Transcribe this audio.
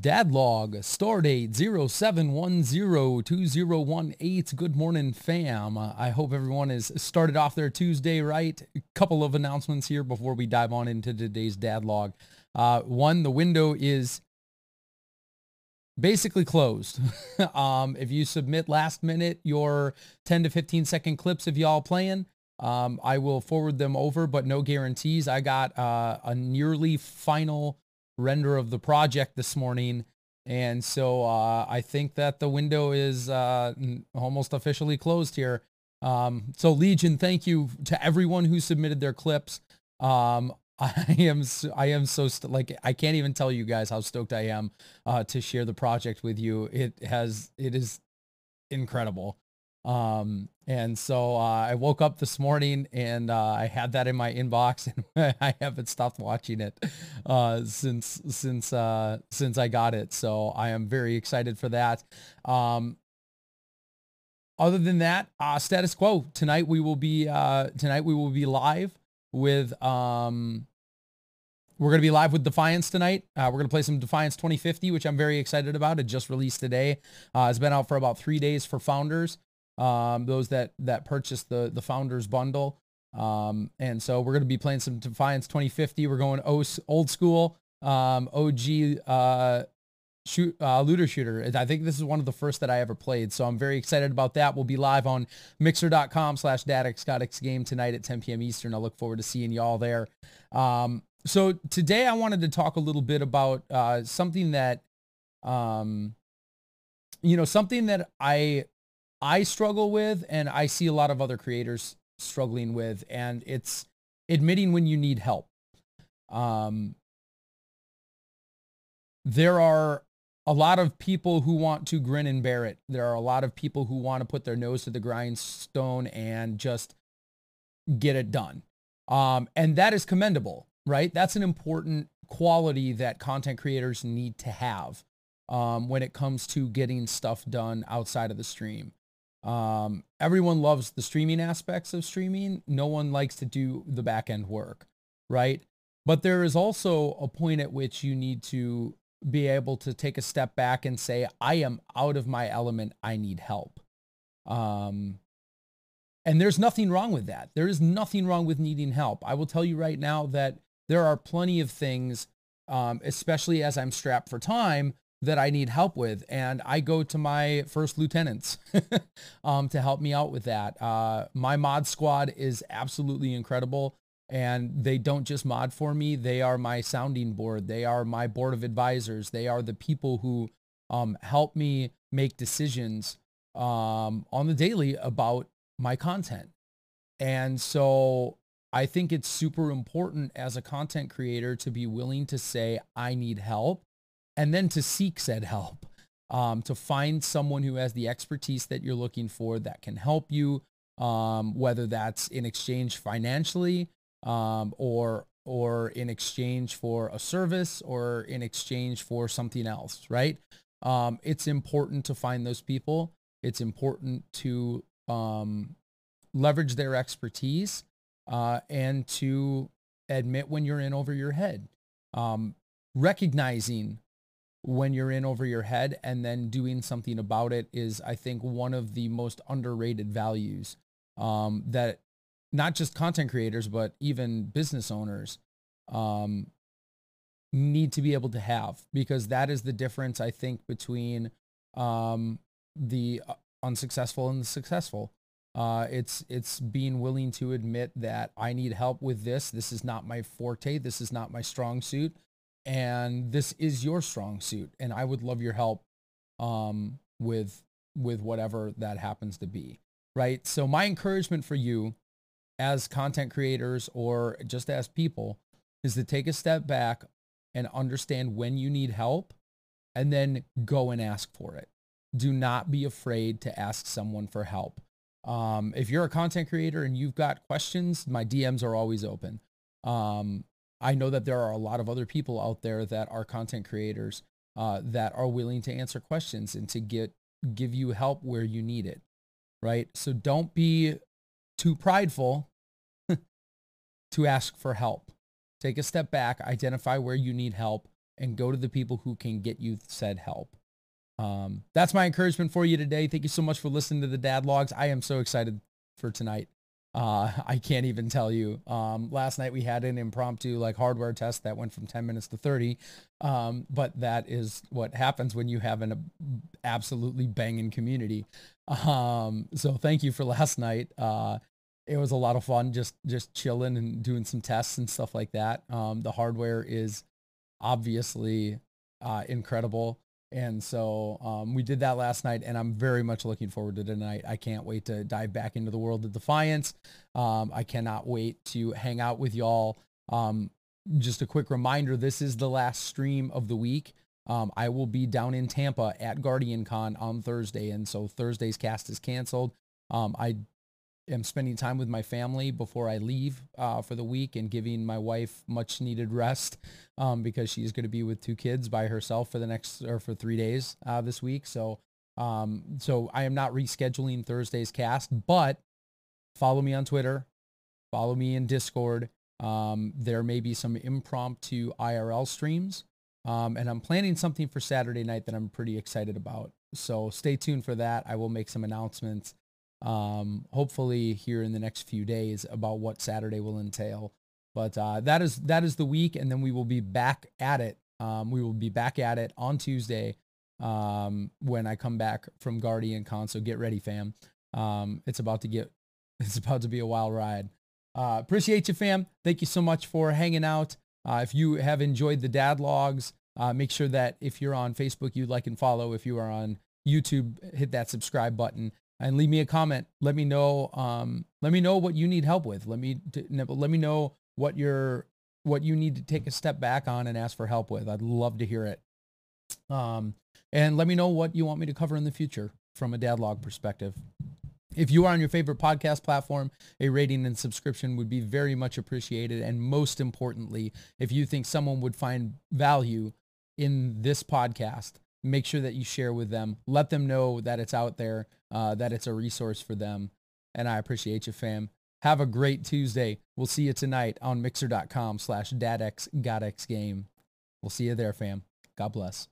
Dad log, stardate 07102018. Good morning, fam. I hope everyone has started off their Tuesday right. A couple of announcements here before we dive on into today's Dadlog. Uh, one, the window is basically closed. um, if you submit last minute your 10 to 15 second clips of y'all playing, um, I will forward them over, but no guarantees. I got uh, a nearly final render of the project this morning. And so uh, I think that the window is uh, almost officially closed here. Um, so Legion, thank you to everyone who submitted their clips. Um, I am I am so st- like I can't even tell you guys how stoked I am uh, to share the project with you. It has it is incredible. Um, and so uh, I woke up this morning and uh, I had that in my inbox and I haven't stopped watching it uh, since since uh, since I got it. So I am very excited for that. Um, other than that, uh, status quo. Tonight we will be uh, tonight we will be live with um, we're going to be live with Defiance tonight. Uh, we're going to play some Defiance 2050, which I'm very excited about. It just released today. Uh, it's been out for about three days for founders um, those that that purchased the the founders bundle. Um, and so we're going to be playing some Defiance 2050. We're going old school um, OG uh, shoot uh, looter shooter. I think this is one of the first that I ever played. So I'm very excited about that. We'll be live on mixer.com slash game tonight at 10 p.m. Eastern. I look forward to seeing y'all there. Um, so today I wanted to talk a little bit about uh, something that, um, you know, something that I I struggle with and I see a lot of other creators struggling with and it's admitting when you need help. Um, there are a lot of people who want to grin and bear it. There are a lot of people who want to put their nose to the grindstone and just get it done. Um, and that is commendable, right? That's an important quality that content creators need to have um, when it comes to getting stuff done outside of the stream. Um, everyone loves the streaming aspects of streaming. No one likes to do the back end work, right? But there is also a point at which you need to be able to take a step back and say, I am out of my element. I need help. Um, and there's nothing wrong with that. There is nothing wrong with needing help. I will tell you right now that there are plenty of things, um, especially as I'm strapped for time, that I need help with. And I go to my first lieutenants um, to help me out with that. Uh, my mod squad is absolutely incredible. And they don't just mod for me. They are my sounding board. They are my board of advisors. They are the people who um, help me make decisions um, on the daily about my content. And so I think it's super important as a content creator to be willing to say, I need help and then to seek said help, um, to find someone who has the expertise that you're looking for that can help you, um, whether that's in exchange financially um, or or in exchange for a service or in exchange for something else, right? Um, it's important to find those people. It's important to um, leverage their expertise uh, and to admit when you're in over your head. Um, recognizing when you're in over your head and then doing something about it is I think one of the most underrated values um, that not just content creators but even business owners um, need to be able to have because that is the difference I think between um, the uh, unsuccessful and the successful. Uh, it's it's being willing to admit that I need help with this. This is not my forte. This is not my strong suit and this is your strong suit and i would love your help um, with with whatever that happens to be right? So my encouragement for you as content creators or just as people is to take a step back and understand when you need help and then go and ask for it. Do not be afraid to ask someone for help. Um, if you're a content creator and you've got questions my dms are always open. Um, I know that there are a lot of other people out there that are content creators uh, that are willing to answer questions and to get give you help where you need it, right? So don't be too prideful to ask for help. Take a step back, identify where you need help, and go to the people who can get you said help. Um, that's my encouragement for you today. Thank you so much for listening to the dad logs. I am so excited for tonight. Uh, I can't even tell you. Um, last night we had an impromptu like hardware test that went from 10 minutes to 30. Um, but that is what happens when you have an absolutely banging community. Um, so thank you for last night. Uh, it was a lot of fun just, just chilling and doing some tests and stuff like that. Um, the hardware is obviously, uh, incredible. And so um, we did that last night, and I'm very much looking forward to tonight. I can't wait to dive back into the world of Defiance. Um, I cannot wait to hang out with y'all. Um, just a quick reminder, this is the last stream of the week. Um, I will be down in Tampa at Guardian Con on Thursday, and so Thursday's cast is canceled. Um, I am spending time with my family before I leave uh, for the week and giving my wife much needed rest um, because she's going to be with two kids by herself for the next or for three days uh, this week. So, um, so I am not rescheduling Thursday's cast, but follow me on Twitter, follow me in Discord. Um, there may be some impromptu IRL streams. Um, and I'm planning something for Saturday night that I'm pretty excited about. So stay tuned for that. I will make some announcements um, hopefully here in the next few days about what Saturday will entail. But uh, that is that is the week, and then we will be back at it. Um, we will be back at it on Tuesday um, when I come back from Guardian Con. So get ready, fam. Um, it's about to get it's about to be a wild ride. Uh, appreciate you, fam. Thank you so much for hanging out. Uh, if you have enjoyed the dad logs, uh, make sure that if you're on Facebook, you like and follow. If you are on YouTube, hit that subscribe button and leave me a comment. Let me know. Um, let me know what you need help with. Let me let me know what you're what you need to take a step back on and ask for help with. I'd love to hear it. Um, and let me know what you want me to cover in the future from a dad log perspective. If you are on your favorite podcast platform, a rating and subscription would be very much appreciated. And most importantly, if you think someone would find value in this podcast, make sure that you share with them. Let them know that it's out there, uh, that it's a resource for them. And I appreciate you, fam. Have a great Tuesday. We'll see you tonight on mixer.com slash dadxgodxgame. We'll see you there, fam. God bless.